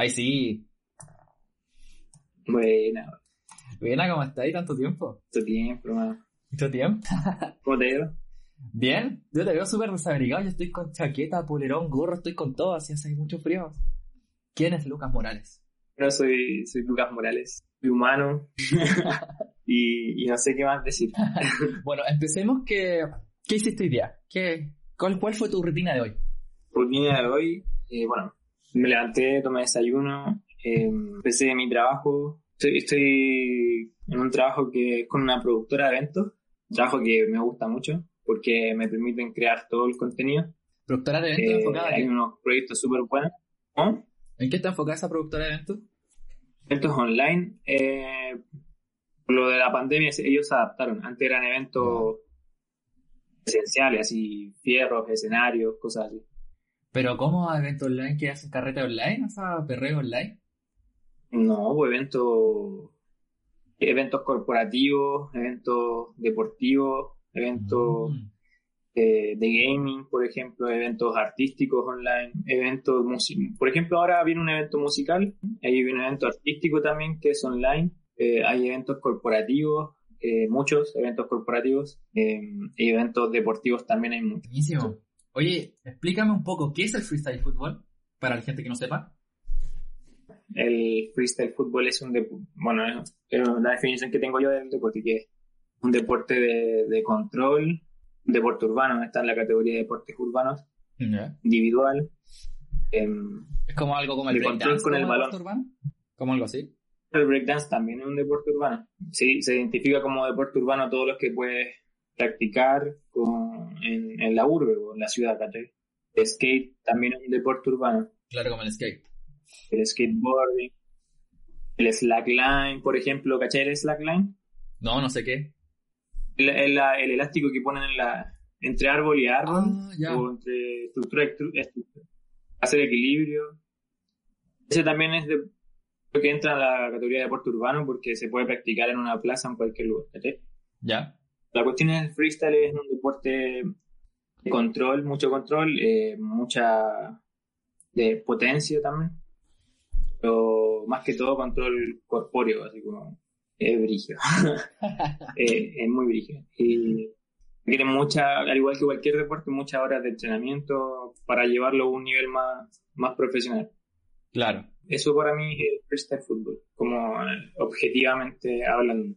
Ay, sí. Buena, Buena, ¿cómo estás? ¿Tanto tiempo? mucho tiempo, hermano. ¿Mucho tiempo? ¿Cómo te ido? Bien. Yo te veo súper desabrigado. Yo estoy con chaqueta, polerón, gorro, estoy con todo. Así hace mucho frío. ¿Quién es Lucas Morales? Bueno, soy, soy Lucas Morales, soy humano y, y no sé qué más decir. Bueno, empecemos que... ¿Qué hiciste hoy día? ¿Qué, cuál, ¿Cuál fue tu rutina de hoy? Rutina de hoy, eh, bueno, me levanté, tomé desayuno, eh, empecé mi trabajo. Estoy, estoy en un trabajo que es con una productora de eventos, un trabajo que me gusta mucho porque me permiten crear todo el contenido. ¿Productora de eventos Eh, enfocada hay unos proyectos súper buenos. ¿no? ¿En qué está enfocada esa productora de eventos? eventos online. Eh, lo de la pandemia, ellos se adaptaron. Antes eran eventos esenciales, así, fierros, escenarios, cosas así. ¿Pero cómo eventos online que hacen carrete online? O sea, perreo online. No, pues eventos, eventos corporativos, eventos deportivos, eventos Mm. eh, de gaming, por ejemplo, eventos artísticos online, eventos musicales. Por ejemplo, ahora viene un evento musical, hay un evento artístico también que es online, eh, hay eventos corporativos, eh, muchos eventos corporativos, y eventos deportivos también hay muchos. Buenísimo. Oye, explícame un poco, ¿qué es el freestyle fútbol? Para la gente que no sepa. El freestyle fútbol es un deporte, bueno, es la definición que tengo yo del deporte, que es un deporte de, de control, un deporte urbano, está en la categoría de deportes urbanos, individual. em, Es como algo como el breakdance con el balón. deporte urbano. Como algo así. El breakdance también es un deporte urbano. Sí, se identifica como deporte urbano todos los que puedes practicar con- en, en la urbe o en la ciudad, ¿cachai? El skate también es un deporte urbano. Claro, como el skate. El skateboarding, el slackline, por ejemplo, ¿cachai el slackline? No, no sé qué. El, el- el elástico que ponen en la, entre árbol y árbol, Ah, ya. o entre estructura y estru- estructura. Hacer equilibrio. Ese también es de, lo que entra en la categoría de deporte urbano porque se puede practicar en una plaza en cualquier lugar, ¿cachai? Ya. La cuestión es el freestyle es un deporte de control, mucho control, eh, mucha de potencia también, pero más que todo control corpóreo, así como es brígido, Eh, es muy brígido. Y requiere mucha, al igual que cualquier deporte, muchas horas de entrenamiento para llevarlo a un nivel más, más profesional. Claro. Eso para mí es el freestyle fútbol, como objetivamente hablando.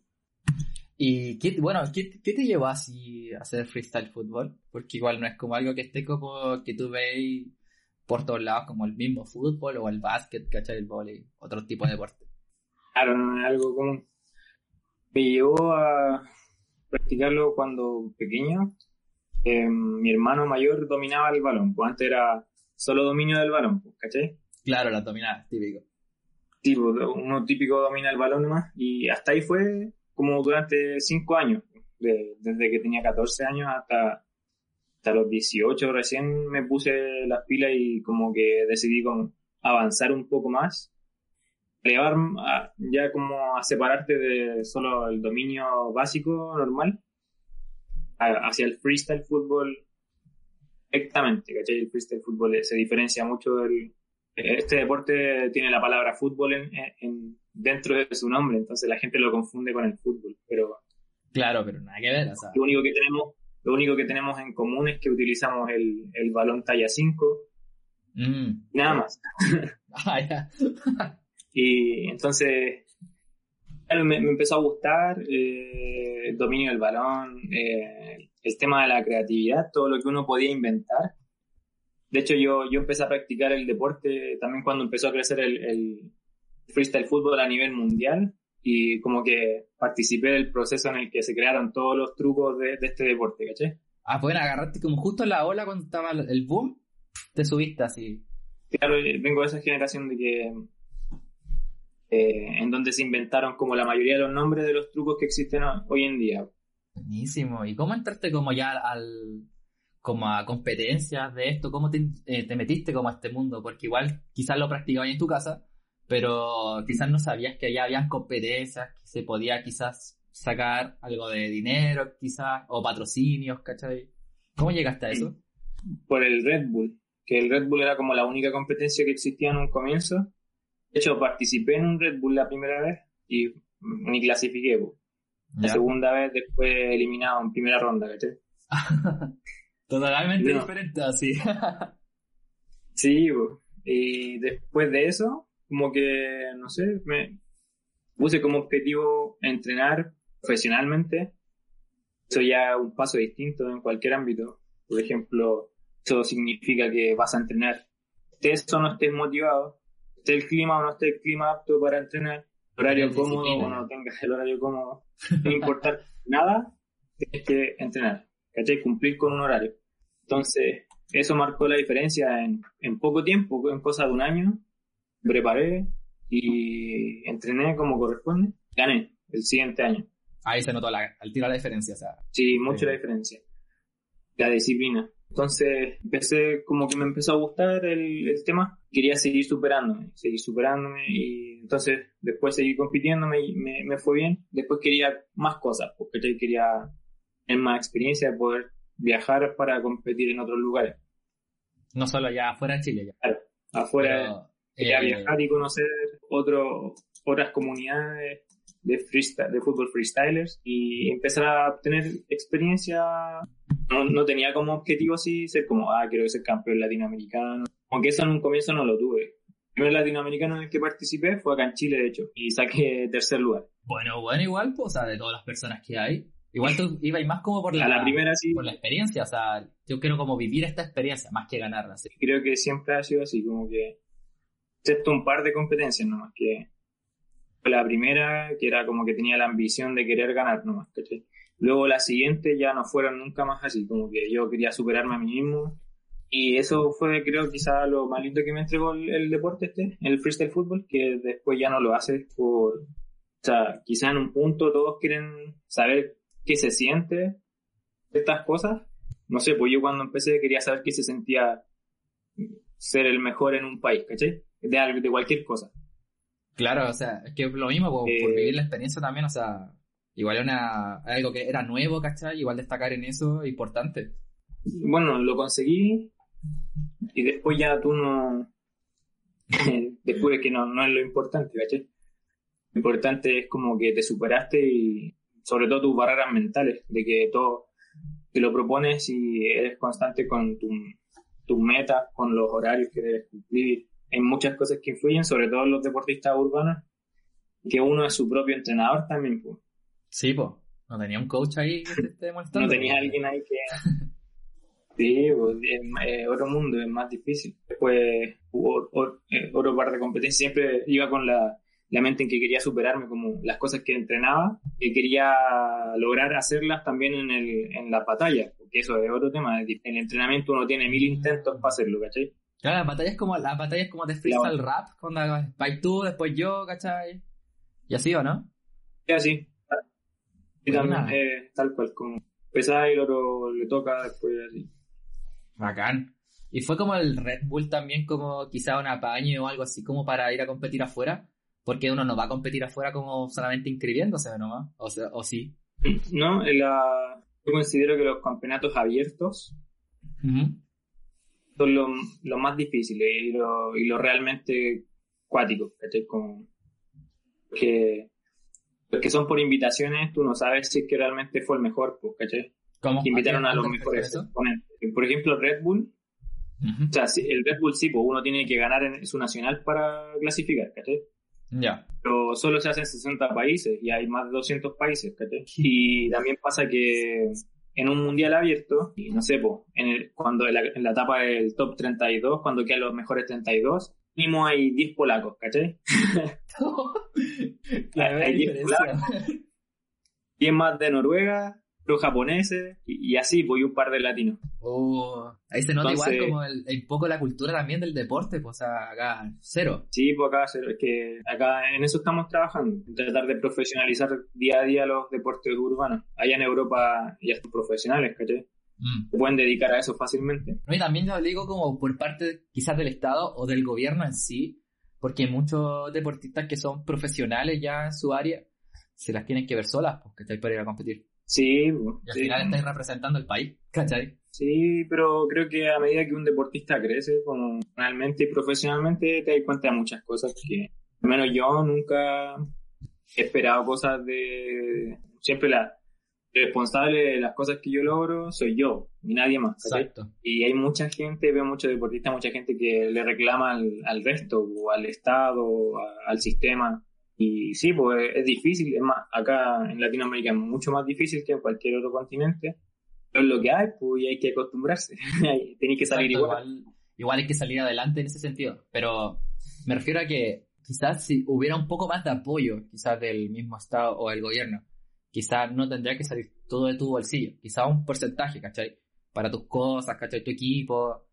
¿Y qué, bueno, qué, qué te llevó así a hacer freestyle fútbol? Porque igual no es como algo que esté como que tú veis por todos lados, como el mismo fútbol o el básquet, ¿cachai? El vóley, otro tipo de deporte. Claro, no es algo común. Me llevó a practicarlo cuando pequeño. Eh, mi hermano mayor dominaba el balón, pues antes era solo dominio del balón, pues, ¿cachai? Claro, la dominada, típico. Sí, pues, uno típico domina el balón nomás, y hasta ahí fue como durante cinco años, de- desde que tenía 14 años hasta, hasta los 18 recién me puse las pilas y como que decidí como avanzar un poco más, elevar a- ya como a separarte de solo el dominio básico normal a- hacia el freestyle fútbol directamente, ¿cachai? El freestyle fútbol se diferencia mucho del, este deporte tiene la palabra fútbol en, en- dentro de su nombre, entonces la gente lo confunde con el fútbol, pero Claro, pero nada que ver, o sea. lo único que tenemos, lo único que tenemos en común es que utilizamos el, el balón talla 5, Mm. nada más. Ah, ya. Y entonces claro, me, me empezó a gustar eh, el dominio del balón, eh, el tema de la creatividad, todo lo que uno podía inventar. De hecho, yo, yo empecé a practicar el deporte también cuando empezó a crecer el, el freestyle fútbol a nivel mundial y como que participé del proceso en el que se crearon todos los trucos de, de este deporte, ¿caché? Ah, pueden agarrarte como justo en la ola cuando estaba el boom, te subiste así. Claro, eh, vengo de esa generación de que eh, en donde se inventaron como la mayoría de los nombres de los trucos que existen ho- hoy en día. Buenísimo. ¿Y cómo entraste como ya al, como a competencias de esto? ¿Cómo te, eh, te metiste como a este mundo? Porque igual quizás lo practicabas en tu casa, pero quizás no sabías que ya habían competencias, que se podía quizás sacar algo de dinero, quizás, o patrocinios, ¿cachai? ¿Cómo llegaste a eso? Por el Red Bull, que el Red Bull era como la única competencia que existía en un comienzo. De hecho, participé en un Red Bull la primera vez y ni clasifiqué. po. La ¿Ya? segunda vez después eliminado en primera ronda, ¿cachai? Totalmente No. diferente así. Sí, po. y después de eso, como que, no sé, me puse como objetivo entrenar profesionalmente. Eso ya es un paso distinto en cualquier ámbito. Por ejemplo, eso significa que vas a entrenar. Estés o no estés motivado, esté el clima o no esté el clima apto para entrenar, horario cómodo o no tengas el horario cómodo, no importa nada, tienes que entrenar, ¿cachai? Cumplir con un horario. Entonces, eso marcó la diferencia en, en poco tiempo, en cosa de un año. Preparé y entrené como corresponde. Gané el siguiente año. Ahí se notó la, al tiro la diferencia, o sea. Sí, mucho Sí. la diferencia. La disciplina. Entonces, empecé, como que me empezó a gustar el, el tema. Quería seguir superándome, seguir superándome y entonces después seguí compitiéndome y me, me fue bien. Después quería más cosas, porque quería tener más experiencia, poder viajar para competir en otros lugares. No solo ya afuera de Chile, ya. Afuera Pero, quería eh, viajar y conocer otro, otras comunidades de, freestyle, de fútbol freestylers y empezar a obtener experiencia. No, no tenía como objetivo así ser como, ah, quiero ser campeón latinoamericano. Aunque eso en un comienzo no lo tuve. El primer latinoamericano en el que participé fue acá en Chile, de hecho, y saqué tercer lugar. Bueno, bueno, igual, pues, o sea, de todas las personas que hay. Igual tú ibas más como por la, la primera sí, por la experiencia, o sea, yo quiero como vivir esta experiencia más que ganarla. ¿sí? creo que siempre ha sido así, como que excepto un par de competencias nomás, que la primera, que era como que tenía la ambición de querer ganar nomás, ¿cachai? Luego la siguiente ya no fueron nunca más así, como que yo quería superarme a mí mismo. Y eso fue, creo, quizá lo más lindo que me entregó el, el deporte este, el freestyle fútbol, que después ya no lo haces por... O sea, quizá en un punto todos quieren saber qué se siente estas cosas. No sé, pues yo cuando empecé quería saber qué se sentía ser el mejor en un país, ¿cachai? De, algo, de cualquier cosa. Claro, o sea, es que lo mismo, po, Eh, por vivir la experiencia también, o sea, igual era una, algo que era nuevo, ¿cachai? Igual destacar en eso, importante. Bueno, lo conseguí y después ya tú no... después que no, no es lo importante, ¿cachai? Lo importante es como que te superaste y sobre todo tus barreras mentales, de que todo te lo propones y eres constante con tu, tus metas, con los horarios que debes cumplir. Hay muchas cosas que influyen, sobre todo los deportistas urbanos, que uno es su propio entrenador también, pues. Sí, pues, no tenía un coach ahí que te esté molestando. No tenía alguien ahí que... Sí, pues, es, otro mundo, es más difícil. Después hubo eh, otro par de competencias. Siempre iba con la, la mente en que quería superarme, como las cosas que entrenaba, que quería lograr hacerlas también en, el, en la batalla, porque eso es otro tema. En el entrenamiento uno tiene mil intentos para hacerlo, ¿cachai? Claro, las batallas como, las batallas como de freestyle rap, cuando vais tú, después yo, ¿cachai? Y así, ¿o no? Y así. Y también, eh, tal cual, como empezar y el otro le toca después así. Bacán. Y fue como el Red Bull también como quizá un apaño o algo así como para ir a competir afuera, porque uno no va a competir afuera como solamente inscribiéndose nomás, o sea, o sí. No, En la, yo considero que los campeonatos abiertos Ujú. son lo, lo más difíciles y lo, y lo realmente cuático, ¿cachai? Como que los que son por invitaciones, tú no sabes si es que realmente fue el mejor, pues, ¿cachai? ¿Cómo? Que invitaron a los mejores exponentes. Por ejemplo, Red Bull, Ujú. o sea, el Red Bull sí, pues uno tiene que ganar en su nacional para clasificar, ¿cachai? Ya. pero solo se hacen 60 países y hay más de 200 países, ¿cachai? Y también pasa que en un mundial abierto, y no sé, po, en el, cuando en la, en la etapa del top 32, cuando quedan los mejores 32, mínimo hay 10 polacos, ¿cachai? La Hay- hay diez diferencia. 10 más de Noruega, los japoneses, y, y así, pues, y un par de latinos. Oh, ahí se nota Entonces- igual como el, un poco la cultura también del deporte, pues, o sea, acá, cero. Sí, pues acá, se- es que acá en eso estamos trabajando, en tratar de profesionalizar día a día los deportes urbanos. Allá en Europa ya son profesionales, ¿cachai? Mm. Se pueden dedicar a eso fácilmente. No, y también yo digo como por parte quizás del Estado o del gobierno en sí, porque muchos deportistas que son profesionales ya en su área, se las tienen que ver solas, pues, ¿cachai? Para ir a competir. Sí, Y al sí. final estáis representando el país, ¿cachai? Sí, pero creo que a medida que un deportista crece, como realmente y profesionalmente, te das cuenta de muchas cosas que Al menos yo nunca he esperado cosas de... Siempre la responsable de las cosas que yo logro soy yo y nadie más. Exacto. Y hay mucha gente, veo muchos deportistas, mucha gente que le reclama al, resto, o al Estado, al sistema. Y sí, pues es difícil. Es más, acá en Latinoamérica es mucho más difícil que en cualquier otro continente. Pero es lo que hay, pues y hay que acostumbrarse. Tenéis que salir igual. igual. Igual hay que salir adelante en ese sentido. Pero me refiero a que quizás si hubiera un poco más de apoyo, quizás del mismo Estado o el gobierno, quizás no tendría que salir todo de tu bolsillo, quizás un porcentaje, ¿cachai? Para tus cosas, ¿cachai? Tu equipo,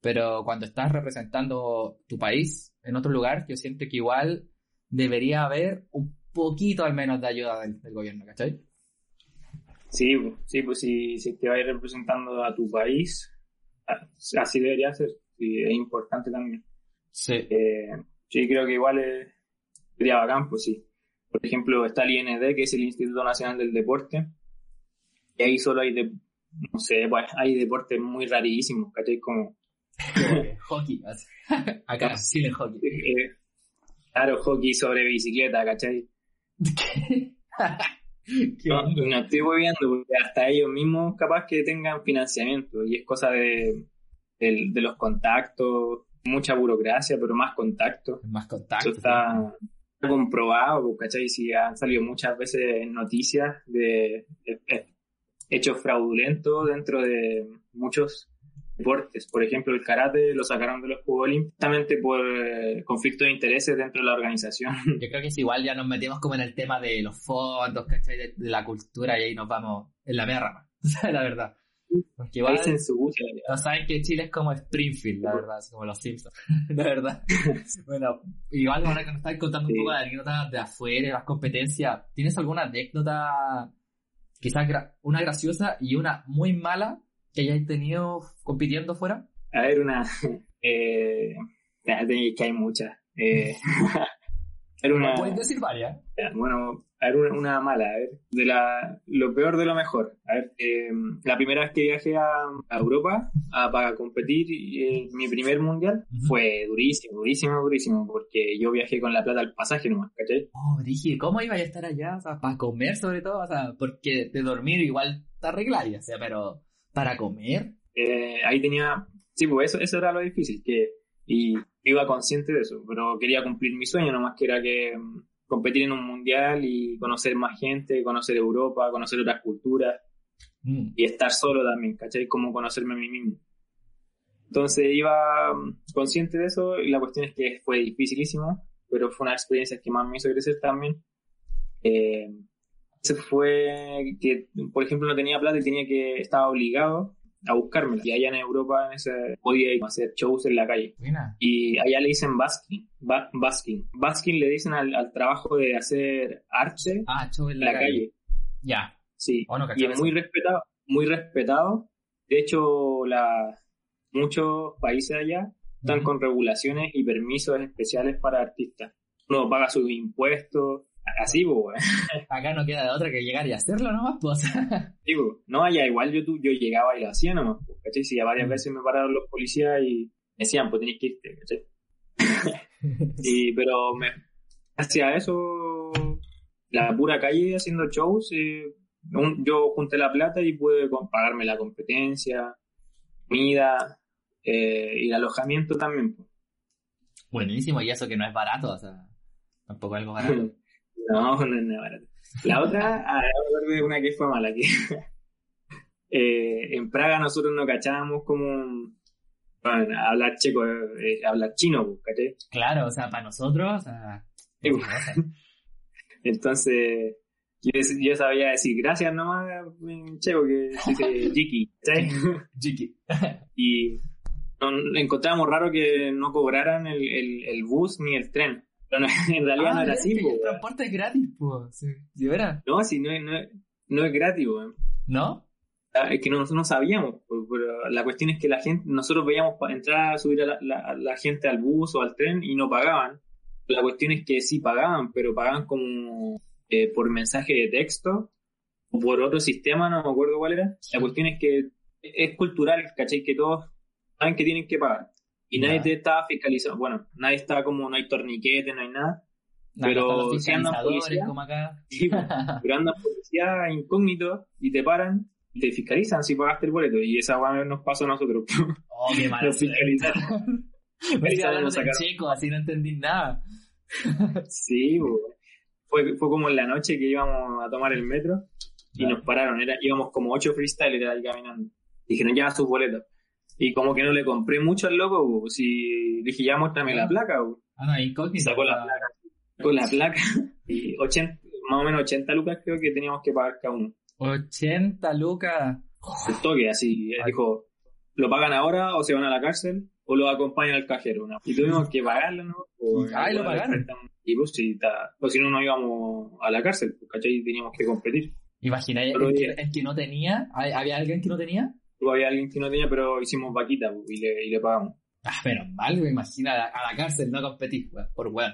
pero cuando estás representando tu país en otro lugar, yo siento que igual debería haber un poquito al menos de ayuda del, gobierno, ¿cachai? Sí, sí, pues si, si te vas representando a tu país, así debería ser, y es importante también. Sí. Eh, sí, creo que igual es, sería bacán, pues sí. Por ejemplo, está el IND, que es el Instituto Nacional del Deporte, y ahí solo hay, de, no sé, pues hay deportes muy rarísimos, ¿cachai? Como... hockey, acá sí el hockey. Eh, claro, hockey sobre bicicleta, ¿cachai? ¿Qué? no, no, estoy viendo porque hasta ellos mismos capaz que tengan financiamiento y es cosa de, de, de los contactos, mucha burocracia, pero más contacto. Más contacto. Eso está, comprobado, ¿cachai? Si han salido muchas veces noticias de, hechos fraudulentos dentro de muchos deportes. Por ejemplo, el karate lo sacaron de los Juegos Olímpicos justamente por conflictos de intereses dentro de la organización. Yo creo que es igual, ya nos metimos como en el tema de los fondos, ¿cachai? De, la cultura y ahí nos vamos en la media rama, la verdad. Porque igual en su no saben que Chile es como Springfield, la verdad, como los Simpsons, la verdad. bueno, igual ahora que nos estás contando un poco de anécdotas de afuera, de las competencias, ¿tienes alguna anécdota, quizás una graciosa y una muy mala que hayáis tenido compitiendo fuera? A ver, una, eh, que hay muchas. Eh, una, ¿Puedes decir varias? Bueno, a ver, una, mala, a ver, de la, lo peor de lo mejor. A ver, eh, la primera vez que viajé a, Europa a, para competir, eh, mi primer mundial, fue durísimo, durísimo, durísimo, porque yo viajé con la plata al pasaje nomás, ¿cachai? Oh, dije, ¿cómo iba a estar allá? O sea, para comer sobre todo, o sea, porque de dormir igual te arreglaría, o sea, pero para comer. Eh, ahí tenía, sí, pues eso, eso era lo difícil, que, y iba consciente de eso, pero quería cumplir mi sueño nomás, que era que competir en un mundial y conocer más gente, conocer Europa, conocer otras culturas mm. y estar solo también, ¿cachai? Como conocerme a mí mismo. Entonces iba mm, consciente de eso y la cuestión es que fue dificilísimo, pero fue una experiencia que más me hizo crecer también. Eh, fue que, por ejemplo, no tenía plata y tenía que, estaba obligado a buscarme. Y allá en Europa en ese, podía ir a hacer shows en la calle. Y allá le dicen basking. basking. Basking le dicen al, trabajo de hacer arte ah, en la, calle. Ya. Sí. Oh, y es muy respetado, muy respetado. De hecho, la, muchos países allá están con regulaciones y permisos especiales para artistas. Uno paga sus impuestos, Así, pues, Acá no queda de otra que llegar y hacerlo nomás, pues. Digo, no, allá igual yo, yo llegaba y lo hacía nomás, pues, ¿cachai? Si ya varias veces me pararon los policías y me decían, pues tenés que irte, ¿cachai? y, pero me hacía eso, la pura calle haciendo shows, eh, yo junté la plata y pude pagarme la competencia, comida eh, y el alojamiento también. Pues. Buenísimo, y eso que no es barato, o sea, tampoco algo barato. No, no es nada barato. La otra, ah, de una que fue mala, que eh, en Praga nosotros no cachábamos como bueno, hablar checo, eh, hablar chino, pues, ¿cachai? Claro, o sea, para nosotros, pues. Entonces, yo, sabía decir gracias nomás en checo, que dice Jiki, ¿cachai? Jiki. y encontramos raro que no cobraran el, el, el bus ni el tren. Pero en realidad no ah, era así, El transporte es gratis, pues. ¿Sí? No, si no es, no es, gratis, weón. ¿No? Ah, es que no, no sabíamos, pero la cuestión es que la gente, nosotros veíamos entrar a subir a la, gente al bus o al tren y no pagaban. La cuestión es que sí pagaban, pero pagaban como eh, por mensaje de texto o por otro sistema, no me acuerdo cuál era. La cuestión es que es cultural, ¿cachai? Que todos saben que tienen que pagar. Y nadie te estaba fiscalizando. Bueno, nadie está como, no hay torniquete, no hay nada. Pero los si andan policía, como acá. sí, pero andan policía incógnito y te paran y te fiscalizan si pagaste el boleto. Y esa weá nos pasó a nosotros. Oh, qué mala Nos fiscalizaron. Me hablando checo, así no entendí nada. Sí, fue, fue como en la noche que íbamos a tomar el metro y Claro. nos pararon. Era, íbamos como ocho freestylers ahí caminando. Dijeron, ya sus boletos. Y como que no le compré mucho al loco, po. si dije, ya muéstrame la placa, po. Ah, no, incógnito. sacó la placa. Con la placa. Y 80, más o menos 80 lucas creo que teníamos que pagar cada uno. 80 lucas. El toque, así. Él dijo, ¿lo pagan ahora o se van a la cárcel? O lo acompañan al cajero. ¿no? Y tuvimos que pagarlo, ¿no? O- Ay, ¿lo pagaron? Y pues sí, está, pues si no, no íbamos a la cárcel, pues, ¿cachai? Y teníamos que competir. Imagináis, el que, oye. el que no tenía, ¿hay- ¿había alguien que no tenía? Luego había alguien que no tenía, pero hicimos vaquita pues, y, le, y le pagamos. Ah, pero mal, me imagina, a la, a la cárcel no competir, weón, por weón.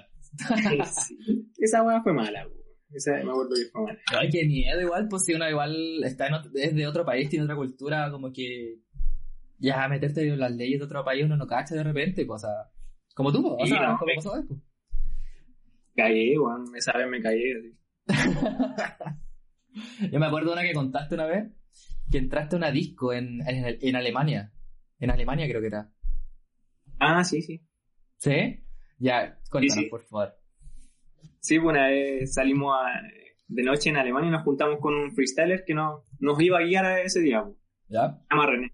Sí. Esa hueá fue mala, weón. Esa me acuerdo que fue mala. Ay, qué miedo, igual, pues si uno igual está en ot- es de otro país, tiene otra cultura, como que ya meterte en las leyes de otro país uno no cacha de repente, pues, o sea, como tú, o Sí, sea, no, como pasó después. Cagué, weón. Esa vez me así. Yo me acuerdo de una que contaste una vez, que entraste a una disco en, en, en Alemania. En Alemania creo que era. Ah, sí, sí. ¿Sí? Ya, cuéntanos, Sí, sí. por favor. Sí, una vez salimos a- de noche en Alemania y nos juntamos con un freestyler que no, nos iba a guiar a ese día. ¿Ya? se llama René.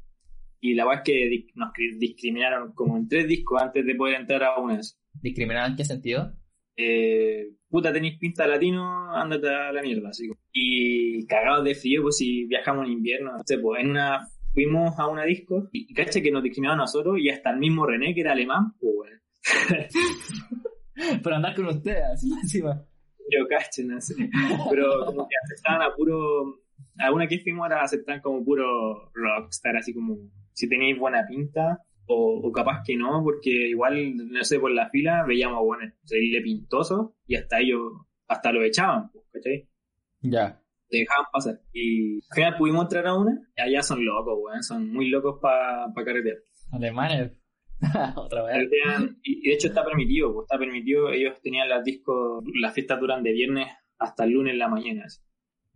Y la verdad es que nos cri- discriminaron como en tres discos antes de poder entrar a una de esas. ¿Discriminado en qué sentido? Eh, puta, tenéis pinta latino, ándate a la mierda, así. como. Y cagados de frío, pues si viajamos en invierno, no sé, pues en una, fuimos a una disco y, y cacha que nos discriminaron a nosotros y hasta el mismo René, que era alemán, pues bueno, Pero andar con ustedes, encima. yo caché, no sé. Pero como que aceptaban a puro, a una que fuimos era aceptar como puro rockstar, así como si tenéis buena pinta. O, o capaz que no, porque igual, no sé, por la fila veíamos, bueno, seguirle pintoso y hasta ellos, hasta lo echaban, pues, ¿cachai? Ya. dejaban pasar. Y al final pudimos entrar a una, y allá son locos, weón, son muy locos para pa carretear. Alemanes. Otra vez. Carretean, y, y de hecho está permitido, pues, está permitido, ellos tenían las discos, las fiestas duran de viernes hasta el lunes en la mañana. así.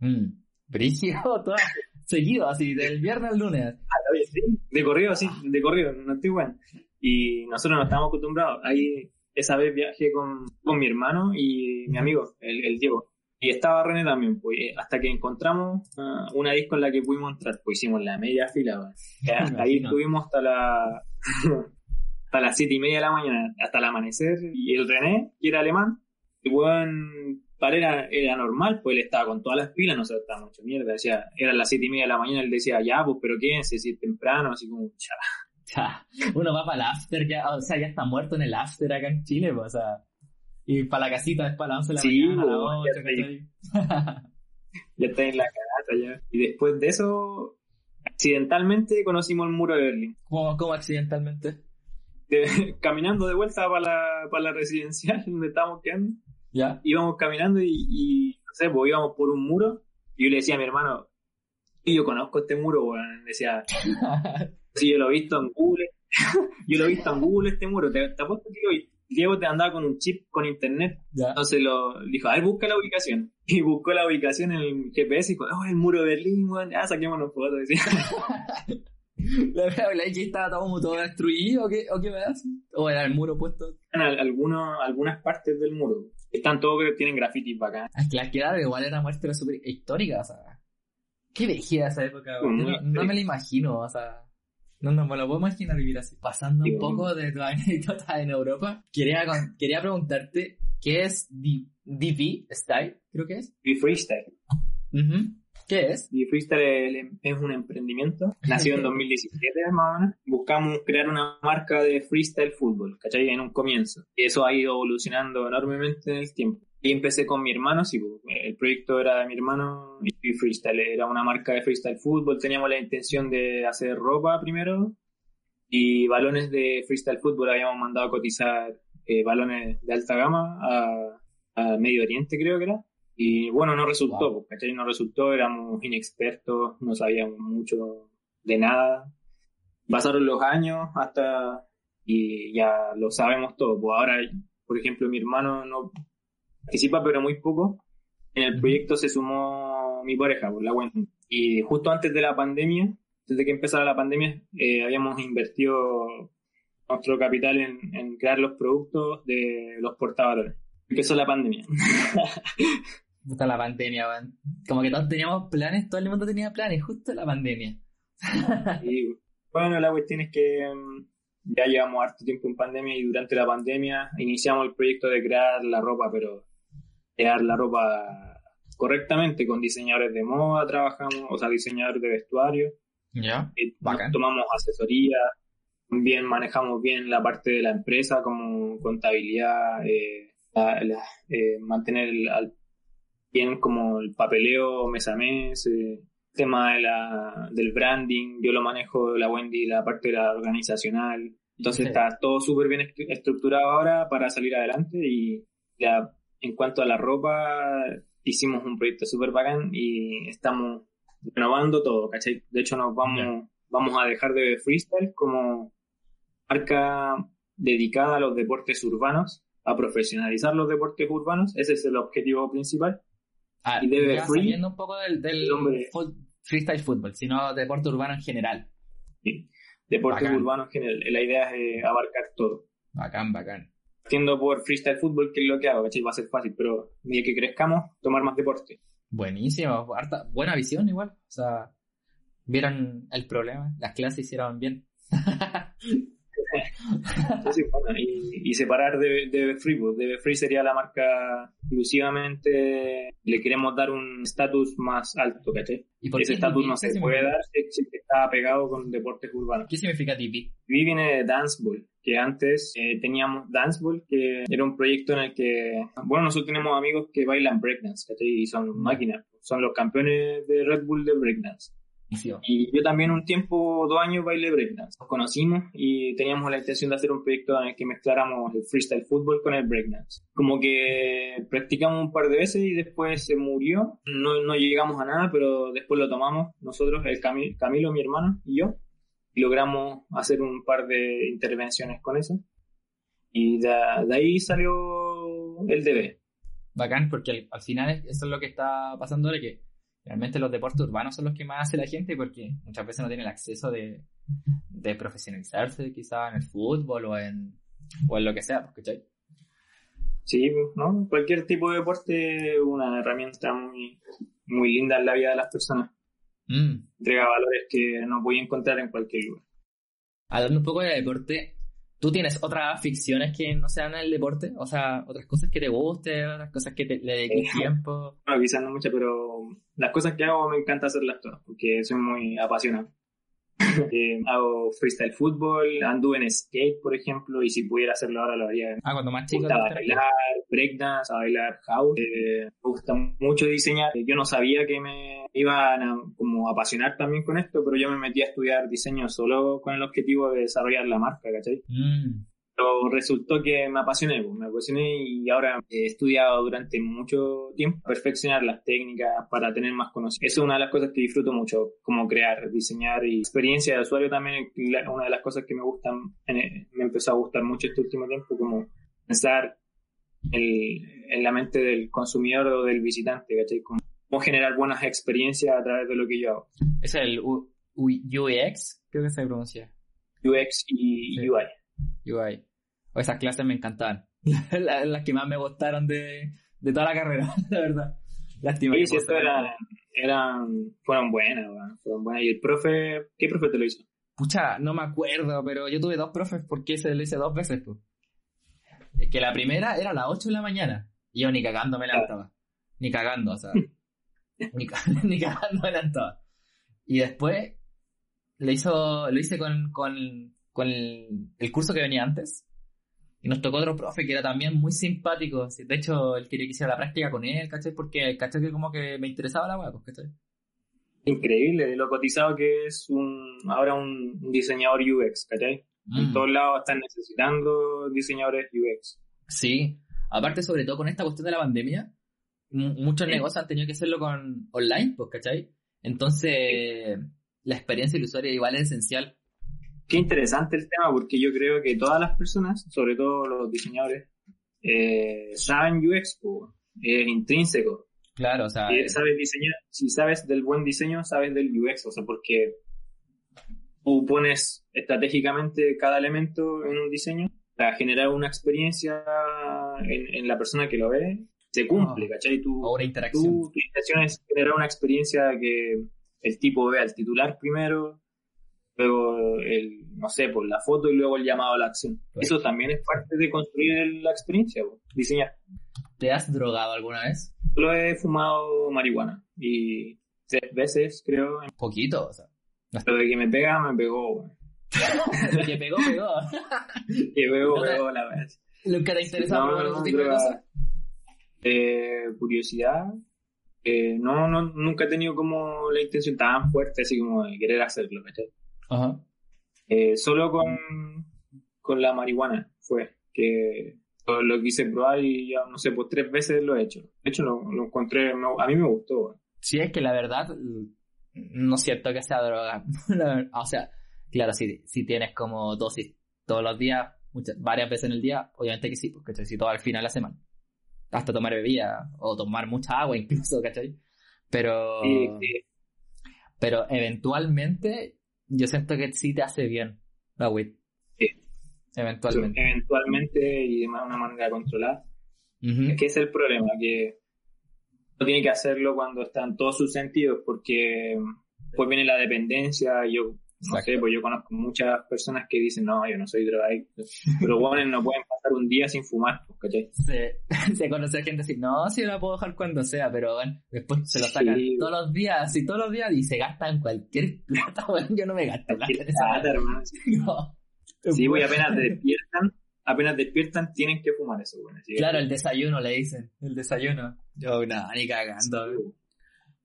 Mm. Brígido, todo seguido, así, del viernes al lunes. Ah, oye, sí, De corrido, sí, de corrido, no estoy bueno. Y nosotros no estamos acostumbrados. Ahí, esa vez viajé con, con mi hermano y mi amigo, el, el Diego. Y estaba René también, pues, eh, hasta que encontramos ah, una disco en la que pudimos entrar, pues hicimos la media fila. Que hasta ahí estuvimos hasta la hasta las siete y media de la mañana, hasta el amanecer, y el René, que era alemán, y weón, para él era, era normal, pues él estaba con todas las pilas, nosotros estábamos hecho mierda, decía, eran las siete y media de la mañana, él decía, ya, pues, pero quédense, si es temprano, así como, ya, Ya, uno va para el after, ya, o sea, ya está muerto en el after acá en Chile, pues, o sea. Y para la casita es para las 11 de la Sí, mañana, a las pues, 8, ya está ahí. ¿cachai? ya está en la canasta ya. Y después de eso, accidentalmente conocimos el muro de Berlín. ¿Cómo, cómo accidentalmente? De- caminando de vuelta para la, para la residencial donde estábamos quedando, ¿Ya? íbamos caminando y, y, no sé, pues íbamos por un muro, y yo le decía a mi hermano, "Y yo conozco este muro, weón, decía, sí, yo lo he visto en Google, yo lo he visto en Google este muro, te, te apuesto que lo vi. Diego te andaba con un chip con internet, ¿Ya? entonces lo le dijo, a ver, busca la ubicación. Y buscó la ubicación en el GPS y dijo, oh, el muro de Berlín, weón, ya saquémonos fotos. Decía. ¿La, la, la X estaba todo, como todo destruido o qué, o qué me hace? ¿O era el muro puesto? Al- algunos, algunas partes del muro. Están todos que tienen grafitis bacán. Es que la que igual era muerte era súper histórica, o sea. Qué vejiga esa época, no me la imagino, o sea. No, no me lo puedo imaginar vivir así. Pasando un Sí, poco de tu anécdota en Europa, quería, con- quería preguntarte, ¿qué es D- DV Style? Creo que es. Y Freestyle. ¿Qué es? Y Freestyle es- es un emprendimiento. Nació en 2017 más o menos. Buscamos crear una marca de freestyle fútbol, ¿cachai? En un comienzo. Y eso ha ido evolucionando enormemente en el tiempo. Y empecé con mi hermano, sí, pues, el proyecto era de mi hermano y Freestyle era una marca de freestyle fútbol. Teníamos la intención de hacer ropa primero y balones de freestyle fútbol. Habíamos mandado a cotizar eh, balones de alta gama a, a Medio Oriente, creo que era. Y bueno, no resultó, Wow. pues, ¿cachai? No resultó, éramos inexpertos, no sabíamos mucho de nada. Pasaron los años hasta y ya lo sabemos todo. Pues ahora, por ejemplo, mi hermano no participa, pero muy poco. En el proyecto se sumó mi pareja, por la Wendy. Y justo antes de la pandemia, desde que empezara la pandemia, eh, habíamos invertido nuestro capital en, en, crear los productos de los portavalores. Empezó la pandemia. Justo la pandemia, man. Como que todos teníamos planes, todo el mundo tenía planes, justo la pandemia. y, bueno, la cuestión es que um, ya llevamos harto tiempo en pandemia y durante la pandemia iniciamos el proyecto de crear la ropa, pero crear la ropa correctamente con diseñadores de moda, trabajamos, o sea, diseñadores de vestuario. Ya. tomamos asesoría, también manejamos bien la parte de la empresa como contabilidad, eh, eh, mantener el, bien como el papeleo mes a mes, eh, tema de la, del branding, yo lo manejo la Wendy, la parte de la organizacional. Entonces está todo súper bien estructurado ahora para salir adelante y ya en cuanto a la ropa, hicimos un proyecto súper bacán y estamos renovando todo, ¿cachai? De hecho nos vamos, vamos a dejar de freestyle como marca dedicada a los deportes urbanos, a profesionalizar los deportes urbanos, ese es el objetivo principal. Ah, y debe free, un poco del, del freestyle fútbol, sino deporte urbano en general. Sí, deporte urbano en general. La idea es eh, abarcar todo. Bacán, bacán. Partiendo por freestyle fútbol, que es lo que hago, ¿cachai? Va a ser fácil, pero ni que crezcamos, tomar más deporte. Buenísimo, harta, buena visión igual. O sea, vieron el problema, las clases hicieron bien. y, separar de, de Free, de Free sería la marca exclusivamente, le queremos dar un estatus más alto, ¿cachai? ¿Y Ese estatus no se puede dar si está pegado con deportes urbanos. ¿Qué significa TV? TV viene de Danceball, que antes eh, teníamos Danceball, que era un proyecto en el que, bueno, nosotros tenemos amigos que bailan breakdance, ¿cachai? Y son máquinas, son los campeones de Red Bull de breakdance. Y yo también un tiempo, dos años, bailé breakdance. Nos conocimos y teníamos la intención de hacer un proyecto en el que mezcláramos el freestyle fútbol con el breakdance. Como que practicamos un par de veces y después se murió. No, no llegamos a nada, pero después lo tomamos nosotros, el Camilo, mi hermano y yo. Y logramos hacer un par de intervenciones con eso. Y de, ahí salió el DB. Bacán, porque al, final eso es lo que está pasando de que realmente los deportes urbanos son los que más hace la gente porque muchas veces no tiene el acceso de, de profesionalizarse quizá en el fútbol o en, o en lo que sea, ¿cachai? Sí, ¿no? Cualquier tipo de deporte es una herramienta muy, muy linda en la vida de las personas. Mm. Entrega valores que no voy a encontrar en cualquier lugar. Hablando un poco de deporte, ¿Tú tienes otras ficciones que no sean el deporte? O sea, otras cosas que te gusten, otras cosas que te, le dediques eh, tiempo. Bueno, quizás no muchas, pero las cosas que hago me encanta hacerlas todas, porque soy muy apasionado. Eh, hago freestyle fútbol, anduve en skate, por ejemplo, y si pudiera hacerlo ahora lo haría. Ah, cuando más chico. Me gusta bailar breakdance, a bailar house. Eh, me gusta mucho diseñar. Yo no sabía que me iban a como apasionar también con esto, pero yo me metí a estudiar diseño solo con el objetivo de desarrollar la marca, ¿cachai? Mm. Pero resultó que me apasioné, pues, me apasioné y ahora he estudiado durante mucho tiempo perfeccionar las técnicas para tener más conocimiento. Eso es una de las cosas que disfruto mucho, como crear, diseñar y experiencia de usuario también una de las cosas que me gustan, me empezó a gustar mucho este último tiempo, como pensar en la mente del consumidor o del visitante, ¿cachai? Como cómo generar buenas experiencias a través de lo que yo hago. Es el UX, creo que se pronuncia. UX y UI. UI. O esas clases me encantaban. las, que más me gustaron de, de toda la carrera, la verdad. Lástima. Sí, esto eran, eran, fueron buenas, fueron buenas. ¿Y el profe, qué profe te lo hizo? Pucha, no me acuerdo, pero yo tuve dos profes porque se lo hice dos veces, pues. Es que la primera era a las 8 de la mañana. Y yo ni cagando me levantaba. Ni cagando, o sea. ni, ni cagando me levantaba. Y después lo hizo, lo hice con, con, con el, el, curso que venía antes. Y nos tocó otro profe que era también muy simpático. De hecho, él quería que hiciera la práctica con él, ¿cachai? Porque, ¿cachai? Que como que me interesaba la weá, pues, ¿cachai? Increíble, lo cotizado que es un ahora un diseñador UX, ¿cachai? En mm. todos lados están necesitando diseñadores UX. Sí, aparte sobre todo con esta cuestión de la pandemia, muchos negocios han tenido que hacerlo con online, pues, ¿cachai? Entonces, la experiencia del usuario igual es esencial. Qué interesante el tema, porque yo creo que todas las personas, sobre todo los diseñadores, eh, saben UX, es intrínseco. Claro, o sea. Si sabes diseñar, si sabes del buen diseño, sabes del UX, o sea, porque tú pones estratégicamente cada elemento en un diseño para generar una experiencia en, en la persona que lo ve, se cumple, Ah. ¿cachai? O una interacción. tú, tu intención es generar una experiencia que el tipo vea el titular primero, luego el, no sé, por la foto y luego el llamado a la acción. Pues- Eso también es parte de construir la experiencia, po, diseñar. ¿Te has drogado alguna vez? Solo he fumado marihuana y tres veces, creo. Poquito, o sea. Lo de que me pega, me pegó. weón. que pegó, pegó. Que pegó, No pegó la vez. ¿Nunca te interesa No, no, otro tipo de cosas? Eh, curiosidad. Eh, no, no, nunca he tenido como la intención tan fuerte así como de querer hacerlo, ¿cachai? Ajá. Eh, solo con, con la marihuana fue que lo, quise probar y ya, no sé, pues tres veces lo he hecho. De hecho, lo, lo encontré, me- a mí me gustó. Sí, es que la verdad, no siento que sea droga. O sea, claro, si, si tienes como dosis todos los días, muchas, varias veces en el día, obviamente que sí, porque si todo al final de la semana. Hasta tomar bebida, o tomar mucha agua incluso, ¿cachai? Pero, pero eventualmente, yo siento que sí te hace bien la weed. Sí. Eventualmente. eventualmente y de una manera controlada. Ujú. Es que es el problema, que uno tiene que hacerlo cuando están todos sus sentidos, porque después viene la dependencia. Yo, no sé, pues yo conozco muchas personas que dicen, no, yo no soy drogadicto. Pero bueno, no pueden pasar un día sin fumar, pues, ¿cachai? se, se conoce gente así, no, sí la puedo dejar cuando sea, pero bueno, después se lo sacan Sí. todos los días y todos los días y se gastan cualquier plata, bueno, yo no me gasto plata Plata, hermano. No. Sí, pues apenas despiertan, apenas despiertan, tienen que fumar eso, bueno. Claro, el desayuno le dicen, el desayuno. Yo, no, ni cagando.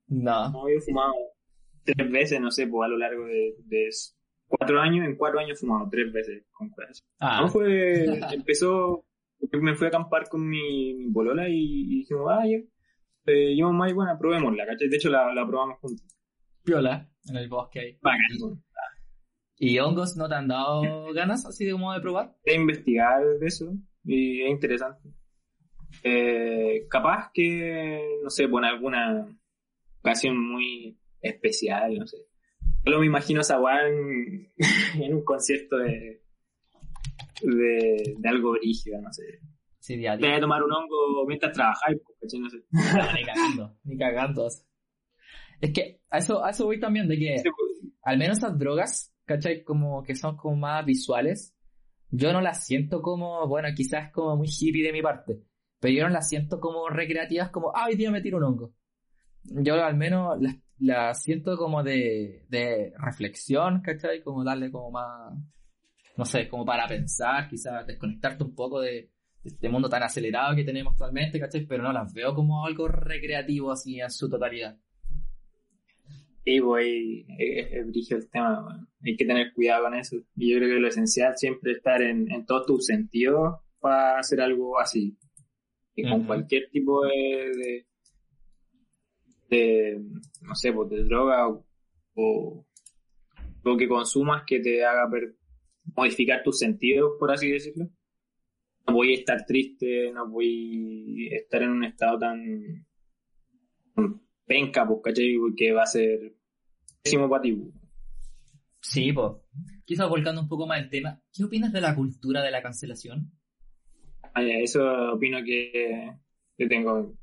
No. No, yo he fumado tres veces, no sé, pues a lo largo de, de cuatro años, en cuatro años fumado tres veces con cosas. Ah, No fue, empezó, me fui a acampar con mi, mi polola y, y dijimos, ah, ya, eh, llevamos marihuana, probémosla, ¿cachai? De hecho la, la probamos juntos. piola en el bosque ahí. Bacán. ¿Y hongos no te han dado ganas así de como de probar? De investigar de eso y es interesante. Eh, capaz que, no sé, por alguna ocasión muy especial, no sé. Solo me imagino esa weá en, un concierto de, de, de algo brígido, no sé. Sí, día a Te voy a tomar un hongo mientras trabajáis, pues, no sé. No, ni cagando, ni cagando. Es que a eso, a eso voy también, de que Sí, pues, al menos esas drogas, ¿cachai? Como que son como más visuales, yo no las siento como, bueno, quizás como muy hippie de mi parte, pero yo no las siento como recreativas, como, ah, hoy día me tiro un hongo. Yo al menos las, las siento como de, de reflexión, ¿cachai? Como darle como más, no sé, como para pensar, quizás desconectarte un poco de, de este mundo tan acelerado que tenemos actualmente, ¿cachai? Pero no las veo como algo recreativo así en su totalidad. Sí, pues, ahí es, es brígido el tema, hay que tener cuidado con eso. Y yo creo que lo esencial siempre es estar en, en todos tus sentidos para hacer algo así. Y con cualquier tipo de, de, de, no sé, pues de droga o, o lo que consumas que te haga per- modificar tus sentidos, por así decirlo. No voy a estar triste, no voy a estar en un estado tan penca, pues, ¿cachai? Que va a ser pésimo para ti. pues. Sí, pues. Quizás volcando un poco más el tema, ¿qué opinas de la cultura de la cancelación? Eso opino que, que tengo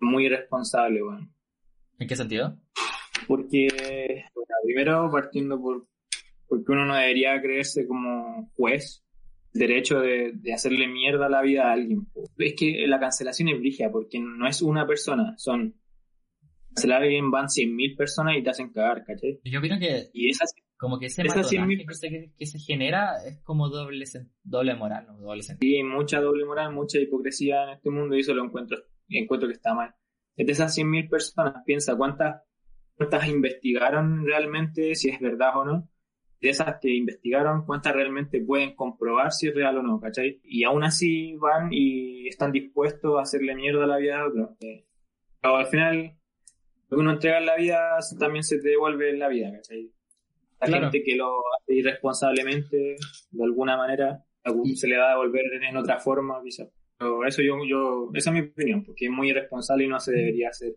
muy irresponsable, bueno. ¿En qué sentido? Porque, bueno, primero partiendo por porque uno no debería creerse como juez derecho de, de hacerle mierda la vida a alguien. Es que la cancelación es brígida porque no es una persona, son cancelar a alguien van 100.000 personas y te hacen cagar, ¿cachai? Yo opino que Y esas como que ese Esas 100.000 matonaje que se, que se genera es como doble, doble moral, ¿no? Doble sentido. Sí, mucha doble moral, mucha hipocresía en este mundo y eso lo encuentro, encuentro que está mal. De esas 100.000 personas, piensa cuántas, cuántas investigaron realmente si es verdad o no. De esas que investigaron, cuántas realmente pueden comprobar si es real o no, ¿cachai? Y aún así van y están dispuestos a hacerle mierda a la vida de otro. Eh, Pero al final, lo que uno entrega en la vida también se te devuelve en la vida, ¿cachai? La Claro. gente que lo hace irresponsablemente, de alguna manera, algún- se le va a devolver en otra forma, quizás. Pero eso yo, yo, esa es mi opinión, porque es muy irresponsable y no se debería hacer.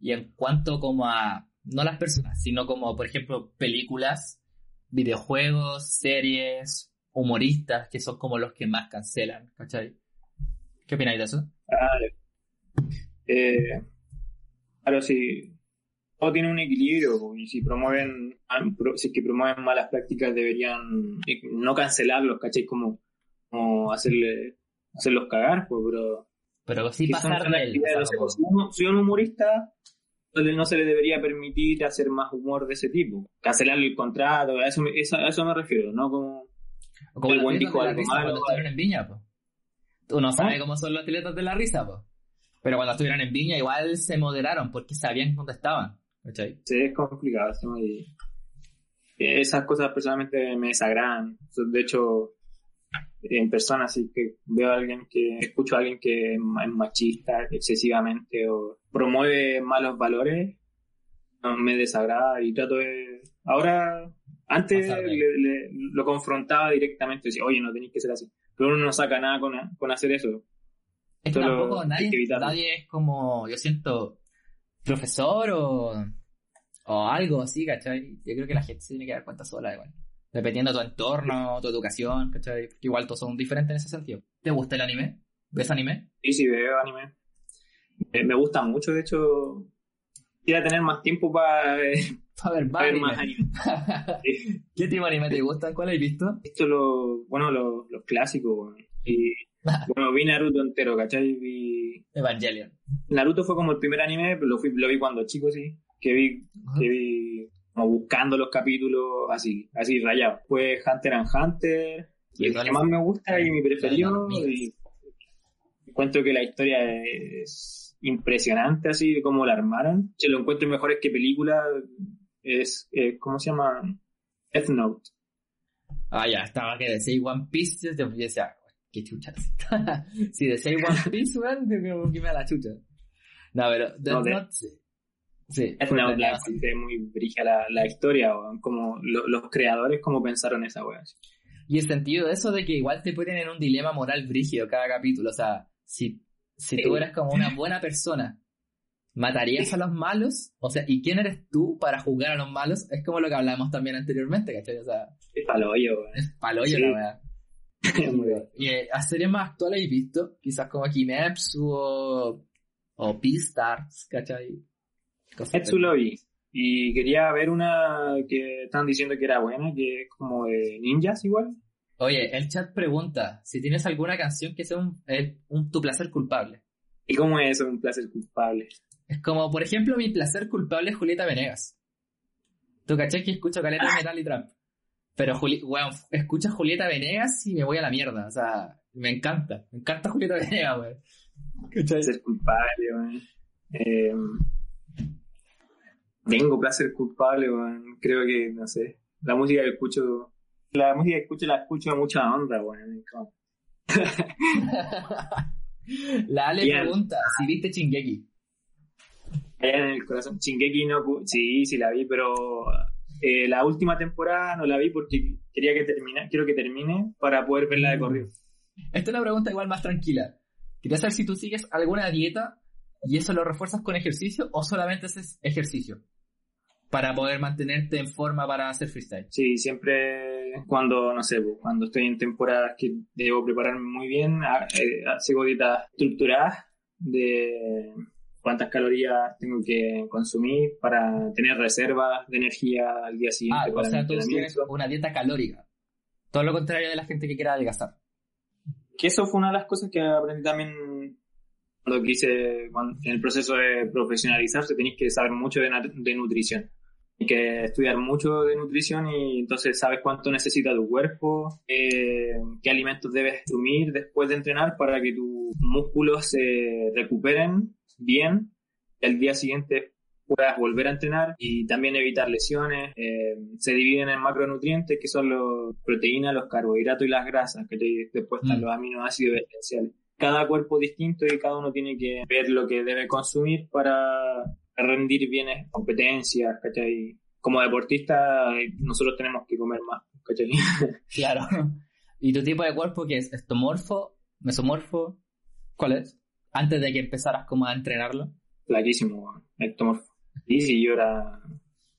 Y en cuanto como a, no las personas, sino como, por ejemplo, películas, videojuegos, series, humoristas, que son como los que más cancelan, ¿cachai? ¿Qué opináis de eso? Ah, eh, claro, sí. Todo tiene un equilibrio, y si promueven, si es que promueven malas prácticas, deberían no cancelarlos, ¿cachai? Como, como hacerle, hacerlos cagar, pues, pero... Pero sí pasar de él. si un humorista, no se le debería permitir hacer más humor de ese tipo. Cancelarle el contrato, a eso, a eso me refiero, ¿no? Como, como el buen dijo algo malo. Cuando estuvieron en Viña, pues. Uno sabe cómo son los atletas de la risa, pues. Pero cuando estuvieron en Viña igual se moderaron porque sabían dónde estaban. ¿cachai? Sí, es complicado. Esas cosas personalmente me desagradan. De hecho, en persona sí que veo a alguien que, escucho a alguien que es machista excesivamente o promueve malos valores, me desagrada y trato de... Ahora, antes lo confrontaba directamente, decía, oye, no tenéis que ser así. Pero uno no saca nada con, con hacer eso. Es que tampoco nadie, nadie es como, yo siento, profesor o, o algo así, ¿cachai? Yo creo que la gente se tiene que dar cuenta sola igual. Dependiendo de tu entorno, tu educación, ¿cachai? Porque igual todos son diferentes en ese sentido. ¿Te gusta el anime? ¿Ves anime? Sí, sí, veo anime. me gusta mucho, de hecho. Quisiera tener más tiempo para ver, más anime. ¿Qué tipo de anime te gusta? ¿Cuál has visto? Esto lo, bueno, los, clásicos. Y, bueno, vi Naruto entero, ¿cachai? Vi... Evangelion. Naruto fue como el primer anime, lo, fui, lo vi cuando chico, sí. Que vi, que vi como buscando los capítulos así, así rayados. Fue Hunter and Hunter, y el que más me gusta y mi preferido. Y encuentro que la historia es impresionante, así de cómo la armaron. Se lo encuentro mejores que películas. Es, eh, ¿cómo se llama? Death Note. Ah, ya, estaba que decía One Piece, yo decía, qué chuchas. si decía One Piece, weón, que me da la chucha. No, pero Death Note, Sí, es una muy brilla la, la historia, como los creadores como pensaron esa wea. Y el sentido de eso de que igual te ponen en un dilema moral brígido cada capítulo, o sea, si, si tú eres como una buena persona, ¿matarías a los malos? O sea, ¿y quién eres tú para juzgar a los malos? Es como lo que hablábamos también anteriormente, ¿cachai? O sea, es paloyo, Es paloyo la wea. y eh, a series más actuales he visto, quizás como Kimetsu o, o Beastars, ¿cachai? Etsu lo vi. Y quería ver una que están diciendo que era buena, que es como de ninjas igual. Oye, el chat pregunta si tienes alguna canción que sea un, un tu placer culpable. ¿Y cómo es eso, un placer culpable? Es como, por ejemplo, mi placer culpable es Julieta Venegas. Tú caché que escucho caleta de metal y trap. Pero, Juli bueno, escucho Julieta Venegas y me voy a la mierda. O sea, me encanta. Me encanta Julieta Venegas, weón. Placer culpable, weón. Eh, tengo placer culpable, weón. Creo que, no sé. La música que escucho. La música que escucho la escucho a mucha onda, weón. la Ale pregunta si viste Chingeki. en el corazón. Chingeki no. Sí, sí la vi, pero. Eh, la última temporada no la vi porque quería que termine, quiero que termine para poder verla de corrido. Esta es una pregunta igual más tranquila. Quería saber si tú sigues alguna dieta y eso lo refuerzas con ejercicio o solamente haces ejercicio para poder mantenerte en forma para hacer freestyle. Sí, siempre cuando, no sé, pues, cuando estoy en temporadas que debo prepararme muy bien, eh, sigo dietas estructuradas de cuántas calorías tengo que consumir para tener reservas de energía al día siguiente. Ah, o sea, tú tienes una dieta calórica. Todo lo contrario de la gente que quiera adelgazar. Que eso fue una de las cosas que aprendí también cuando quise, en el proceso de profesionalizarse, tenéis que saber mucho de, de nutrición. Hay que estudiar mucho de nutrición y entonces sabes cuánto necesita tu cuerpo, eh, qué alimentos debes consumir después de entrenar para que tus músculos se recuperen bien y al día siguiente puedas volver a entrenar y también evitar lesiones. Eh, se dividen en macronutrientes que son las proteínas, los carbohidratos y las grasas, que después están mm. los aminoácidos esenciales cada cuerpo distinto y cada uno tiene que ver lo que debe consumir para rendir bien en competencias, ¿cachai? Como deportista nosotros tenemos que comer más, ¿cachai? Claro. ¿Y tu tipo de cuerpo qué es? ¿Estomorfo? ¿Mesomorfo? ¿Cuál es? Antes de que empezaras como a entrenarlo. Flaquísimo, ectomorfo. Y si yo era...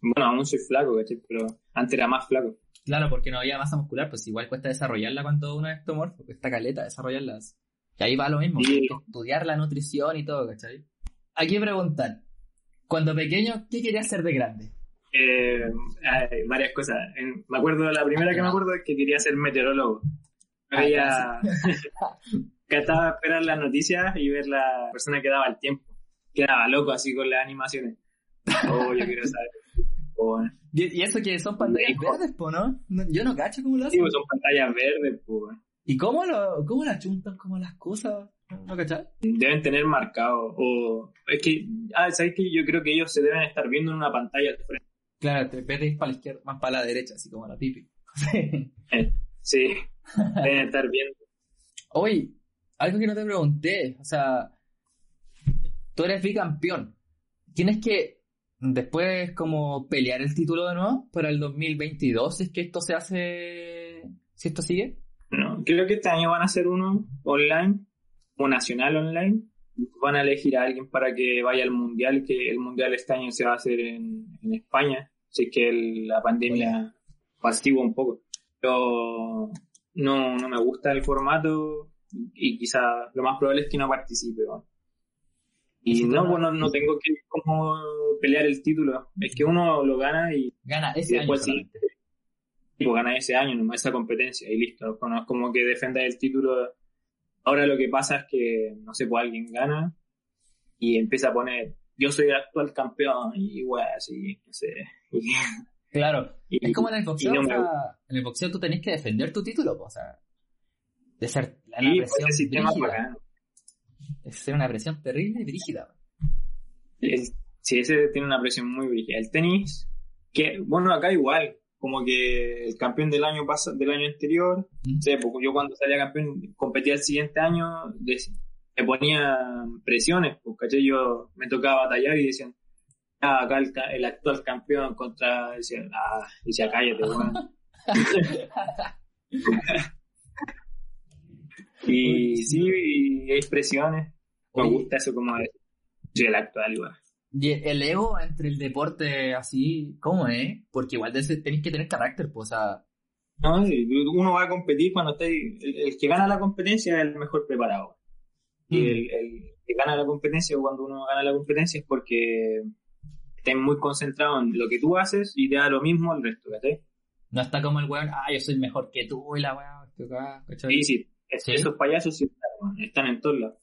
Bueno, aún soy flaco, ¿cachai? Pero antes era más flaco. Claro, porque no había masa muscular, pues igual cuesta desarrollarla cuando uno es ectomorfo, cuesta caleta desarrollarla. Y ahí va lo mismo, Sí. estudiar la nutrición y todo, ¿cachai? Aquí preguntar, cuando pequeño, ¿qué querías ser de grande? Eh, hay varias cosas. En- me acuerdo, la primera que me acuerdo es que quería ser meteorólogo. Ah, Había... que estaba a esperar las noticias y ver la persona que daba el tiempo. Quedaba loco así con las animaciones. Oh, yo quiero saber. Oh, Y, eso que son pantallas verdes, po, ¿no? Yo no cacho cómo lo sí, hacen. pues son pantallas verdes, pues. ¿Y cómo lo, cómo la chuntan como las cosas? ¿No cachai? Deben tener marcado. O es que, ah, ¿sabes que Yo creo que ellos se deben estar viendo en una pantalla al frente. Claro, te ves para la izquierda, más para la derecha, así como la típica. Sí, deben estar viendo. Oye, algo que no te pregunté, o sea, tú eres bicampeón. Tienes que después como pelear el título de nuevo para el 2022, si es que esto se hace, si esto sigue. No, creo que este año van a hacer uno online, o nacional online. Van a elegir a alguien para que vaya al mundial, que el mundial este año se va a hacer en, en España. Así que el- la pandemia pastigua un poco. Pero no, no me gusta el formato y quizá lo más probable es que no participe. ¿no? Y Sí, no, no. bueno, no tengo que como pelear el título. Es que uno lo gana y Gana y ese año después sí, solamente. tipo, gana ese año nomás esa competencia y listo. No es como que defenda el título. Ahora lo que pasa es que, no sé, pues alguien gana y empieza a poner, yo soy el actual campeón y wey, así, no sé. Y, Claro, y- es como en el boxeo, no o me sea, en el boxeo tú tenés que defender tu título, po, o sea, de ser la pues, presión es brígida, ser una presión terrible y brígida. El- sí, ese tiene una presión muy brígida. El tenis, que, bueno, acá igual, como que el campeón del año pasa, del año anterior, ¿Mm? sé, porque yo cuando salía campeón, competía el siguiente año, me ponía presiones, porque yo me tocaba batallar y decían, ah, acá el, actual campeón contra, decían, ah, decía, cállate, weón. y sí, y hay presiones, me Oye. gusta eso como de, soy el actual igual. Y el ego entre el deporte así, ¿cómo es? Porque igual tenéis que tener carácter, pues, o sea, No, uno va a competir cuando está ahí, el, el que gana la competencia es el mejor preparado. Y Mm. el, el que gana la competencia, o cuando uno gana la competencia, es porque estás muy concentrado en lo que tú haces y te da lo mismo al resto, ¿cachai? no está como el weón, ah, yo soy mejor que tú y la acá, ¿cachai? Sí, sí, es- Sí. esos payasos sí están en todos lados.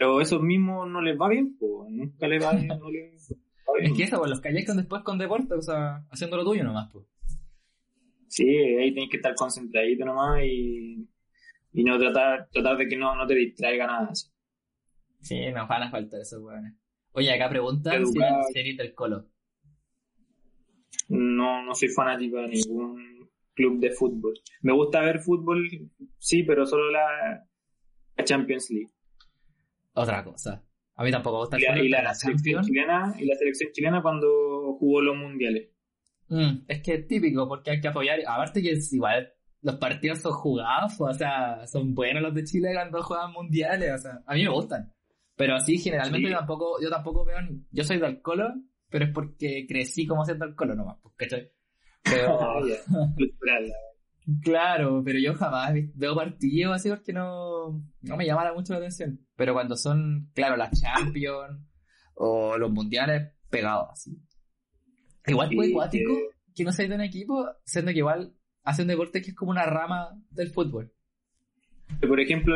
Pero esos mismos no les va bien, pues, nunca les va bien, no les va bien. Es que eso, pues, los calles con después con deporte, o sea, haciendo lo tuyo nomás, pues. Sí, ahí tienes que estar concentradito nomás y, y no tratar, tratar de que no, no te distraiga nada. así. Sí, nos van a faltar esos weones. Oye, acá preguntan si eres- si eres del colo. No, no soy fanático de ningún club de fútbol. Me gusta ver fútbol, sí, pero solo la Champions League. Otra cosa. A mí tampoco me gusta el Y la, fútbol, y la la selección chilena, y la selección chilena cuando jugó los mundiales. Mm, es que es típico, porque hay que apoyar. Aparte que es igual, los partidos son jugados, o sea, son buenos los de Chile cuando juegan mundiales, o sea, a mí me gustan. Pero así, generalmente Sí. yo tampoco, yo tampoco veo, yo soy del colo, pero es porque crecí como siendo del colo nomás, pues, ¿cachai? Pero, Ah. Claro, pero yo jamás veo partidos así porque no, no me llama mucho la atención. Pero cuando son, claro, las Champions o los mundiales, pegados así. Igual fue Y acuático que- que no seas de un equipo, siendo que igual hace un deporte que es como una rama del fútbol. por ejemplo,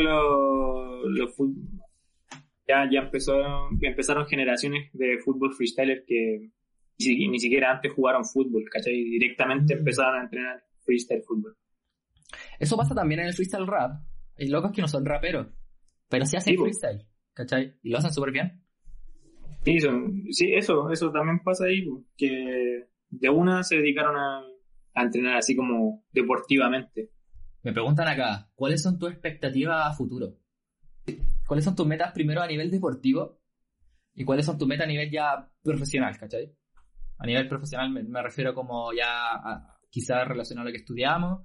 los fut- ya, ya empezó, empezaron generaciones de fútbol freestyler que ni siquiera antes jugaron fútbol, ¿cachai? Directamente Mm. empezaron a entrenar freestyle fútbol. Eso pasa también en el freestyle rap. Hay locos que no son raperos, pero sí hacen Sí, freestyle, ¿cachai? Y lo hacen súper bien. Sí, son- sí, eso, eso también pasa ahí, que de una se dedicaron a, a entrenar así como deportivamente. Me preguntan acá, ¿cuáles son tus expectativas a futuro? ¿Cuáles son tus metas primero a nivel deportivo? ¿Y cuáles son tus metas a nivel ya profesional, cachai? A nivel profesional me, me refiero como ya a, quizás relacionado a lo que estudiamos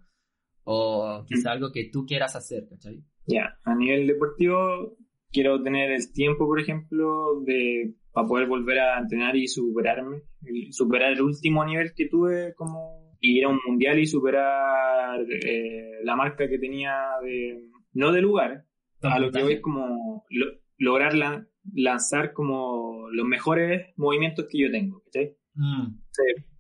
O quizá algo que tú quieras hacer, ¿cachai? Ya, a nivel deportivo quiero tener el tiempo, por ejemplo, de para poder volver a entrenar y superarme, superar el último nivel que tuve como ir a un mundial y superar eh, la marca que tenía de no de lugar, a lo que voy es como lo- lograr la- lanzar como los mejores movimientos que yo tengo, ¿cachai? Mm,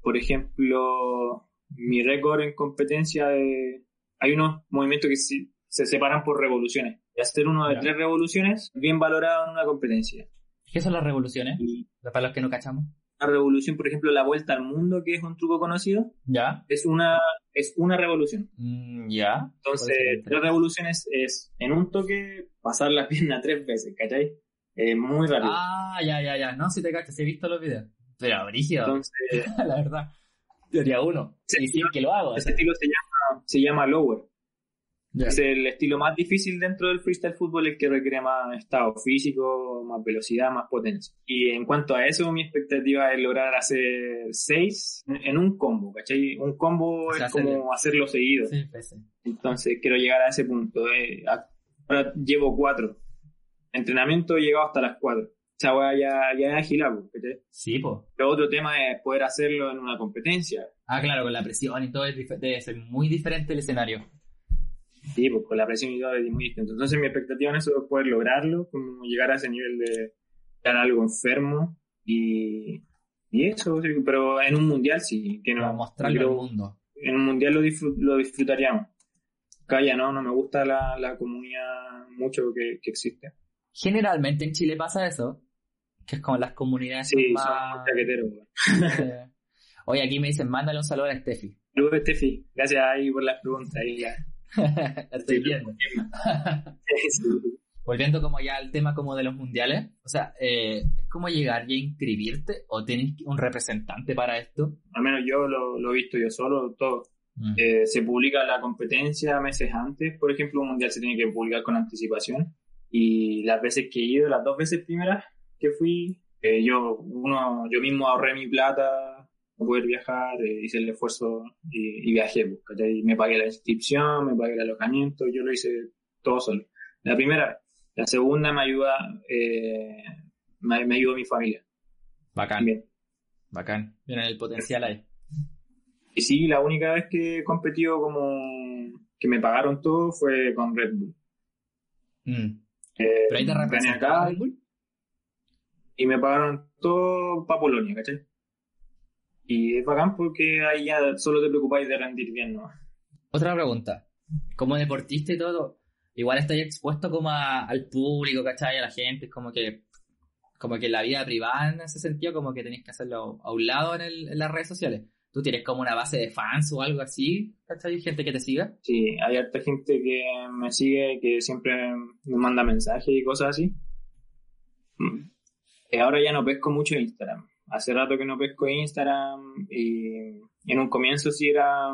Por ejemplo, mi récord en competencia de... Hay unos movimientos que se, se separan por revoluciones. Y hacer uno de tres revoluciones, bien valorado en una competencia. ¿Qué son las revoluciones? Y Para los que no cachamos. una revolución, por ejemplo, la vuelta al mundo, que es un truco conocido, ¿Ya? es una, es una revolución. Mm, ¿Ya? Entonces, tres revoluciones es en un toque pasar la pierna tres veces, ¿cachai? Eh, muy rápido. Ah, ya, ya, ya. No, si te cachas, he visto los videos. Pero brígido, Entonces, la verdad. Teoría uno. Y sí que lo hago. ese estilo se llama, se llama lower. Ya. Es el estilo más difícil dentro del freestyle fútbol, el que requiere más estado físico, más velocidad, más potencia. Y en cuanto a eso, mi expectativa es lograr hacer seis en- un combo, ¿cachai? Un combo O sea, es como hacerlo seguido. Sí, pues, sí. Entonces quiero llegar a ese punto. eh. Ahora llevo cuatro. Entrenamiento he llegado hasta las cuatro. Esa weá ya, ya es agilable, ¿cachai? Sí, pues. Pero otro tema es poder hacerlo en una competencia. Ah, claro, con la presión y todo es debe ser muy diferente el escenario. Sí, pues con la presión y todo es muy distinto. Entonces mi expectativa en eso es poder lograrlo, como llegar a ese nivel de dar algo enfermo y, y eso, pero en un mundial sí, que Para no, mostrarlo al mundo. en un mundial lo, disfrut- lo disfrutaríamos. Calla, no, no me gusta la, la comunidad mucho que, que existe. Generalmente en Chile pasa eso, que es como las comunidades son Sí, son más... chaqueteros. Eh, Oye, aquí me dicen, mándale un saludo a Steffi. Saludos, Steffi. Gracias ahí por las preguntas. Ahí ya. La estoy viendo. Volviendo como ya al tema como de los mundiales, o sea, eh, ¿es como llegar y inscribirte o tienes un representante para esto? Al menos yo lo, lo he visto yo solo, todo. Mm. Eh, se publica la competencia meses antes, por ejemplo, un mundial se tiene que publicar con anticipación. Y las veces que he ido, las dos veces primeras que fui, eh, yo, uno, yo mismo ahorré mi plata para poder viajar, eh, hice el esfuerzo y, y viajé. pues, ¿cachai? Me pagué la inscripción, me pagué el alojamiento, yo lo hice todo solo. La primera, la segunda me ayuda, eh, me, me ayudó mi familia Bacán, también. bacán. Miren el potencial ahí. Y sí, la única vez que he competido como que me pagaron todo fue con Red Bull. Mm. Eh, Pero ahí te gané representaba acá Red Bull. Y me pagaron todo para Polonia, ¿cachai? Y es bacán porque ahí ya solo te preocupáis de rendir bien, ¿no? Otra pregunta. Como deportista y todo, igual estáis expuesto como a- al público, ¿cachai? A la gente, es como que como que la vida privada en ese sentido, como que tenéis que hacerlo a un lado en, el- en las redes sociales. ¿Tú tienes como una base de fans o algo así? ¿Cachai? Gente que te siga. Sí, hay harta gente que me sigue, que siempre me manda mensajes y cosas así. Eh, ahora ya no pesco mucho Instagram. Hace rato que no pesco Instagram y en un comienzo sí era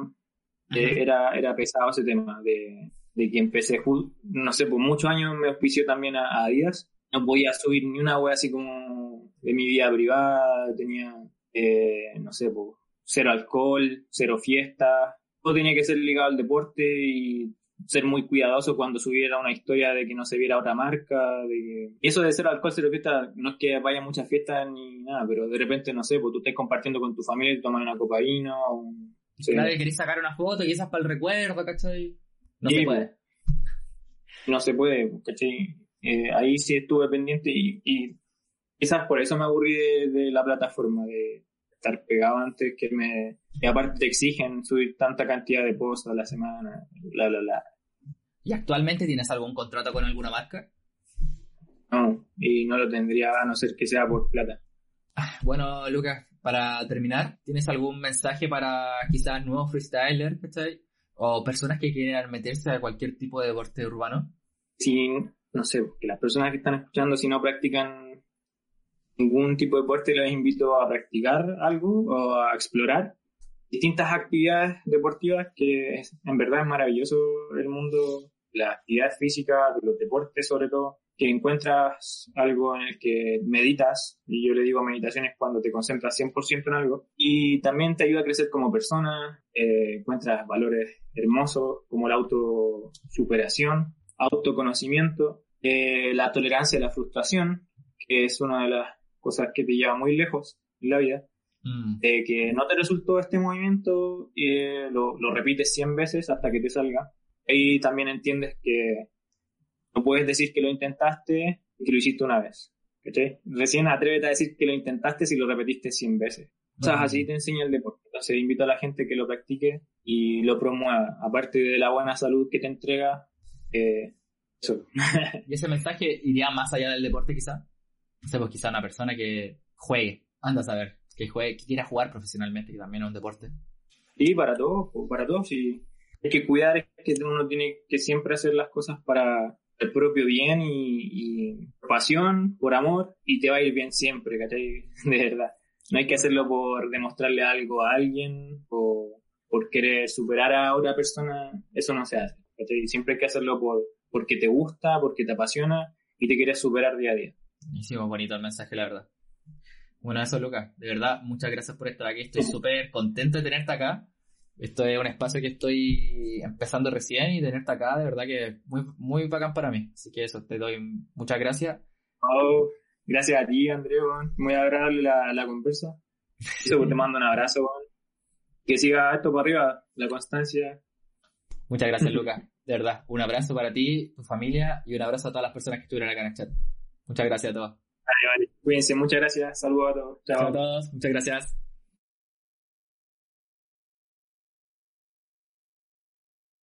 Eh, era, era pesado ese tema de, de que empecé, no sé, por muchos años me auspició también a, a Adidas. No podía subir ni una wea así como de mi vida privada, tenía, eh, no sé, pues, cero alcohol, cero fiesta. Todo tenía que ser ligado al deporte y ser muy cuidadoso cuando subiera una historia de que no se viera otra marca. De que... Eso de cero alcohol, cero fiesta, no es que vaya a muchas fiestas ni nada, pero de repente, no sé, pues tú estás compartiendo con tu familia y tomas una copa de vino o un... sí. Claro, que queréis sacar una foto y esas para el recuerdo, ¿cachai? No Sí, se puede. no se puede, ¿cachai? Eh, ahí sí estuve pendiente y, y quizás por eso me aburrí de, de la plataforma, de estar pegado antes que me... Y aparte te exigen subir tanta cantidad de posts a la semana, bla, bla, bla. ¿Y actualmente tienes algún contrato con alguna marca? No, y no lo tendría a no ser que sea por plata. Bueno, Lucas, para terminar, ¿tienes algún mensaje para quizás nuevos freestylers, ¿cachai? O personas que quieran meterse a cualquier tipo de deporte urbano? Si, no sé, que las personas que están escuchando, si no practican ningún tipo de deporte, les invito a practicar algo o a explorar distintas actividades deportivas que es- en verdad es maravilloso el mundo, las actividades físicas, los deportes sobre todo. que encuentras algo en el que meditas, y yo le digo meditación es cuando te concentras 100% en algo, y también te ayuda a crecer como persona, eh, encuentras valores hermosos como la autosuperación, autoconocimiento, eh, la tolerancia a la frustración, que es una de las cosas que te lleva muy lejos en la vida, mm. de que no te resultó este movimiento, y lo, lo repites 100 veces hasta que te salga, y también entiendes que no puedes decir que lo intentaste y que lo hiciste una vez. Recién atrévete a decir que lo intentaste si lo repetiste 100 veces. O sea, así te enseña el deporte. Entonces invito a la gente que lo practique y lo promueva. Aparte de la buena salud que te entrega, eh, eso. ¿Y ese mensaje iría más allá del deporte quizá? O sea, pues quizá una persona que juegue, anda a saber, que juegue, que quiera jugar profesionalmente, y también es un deporte. Sí, para todos, para todos, sí. Hay que cuidar, es que uno tiene que siempre hacer las cosas para, el propio bien y, pasión, por amor, y te va a ir bien siempre, ¿cachai? De verdad. No hay que hacerlo por demostrarle algo a alguien o por querer superar a otra persona, eso no se hace, ¿cachai? Siempre hay que hacerlo por, porque te gusta, porque te apasiona y te quieres superar día a día. Buenísimo, bonito el mensaje, la verdad. Bueno, eso, Lucas. De verdad, muchas gracias por estar aquí. Estoy súper contento de tenerte acá. Esto es un espacio que estoy empezando recién y tenerte acá, de verdad que es muy, muy bacán para mí. Así que eso, te doy muchas gracias. Oh, gracias a ti, Andrés, muy agradable la, la conversa. Eso, te mando un abrazo, que siga esto para arriba, la constancia. Muchas gracias, Lucas. De verdad, un abrazo para ti, tu familia y un abrazo a todas las personas que estuvieron acá en el chat. Muchas gracias a todos. Vale, vale. Cuídense, muchas gracias. Saludos a todos. Chao a todos. Muchas gracias.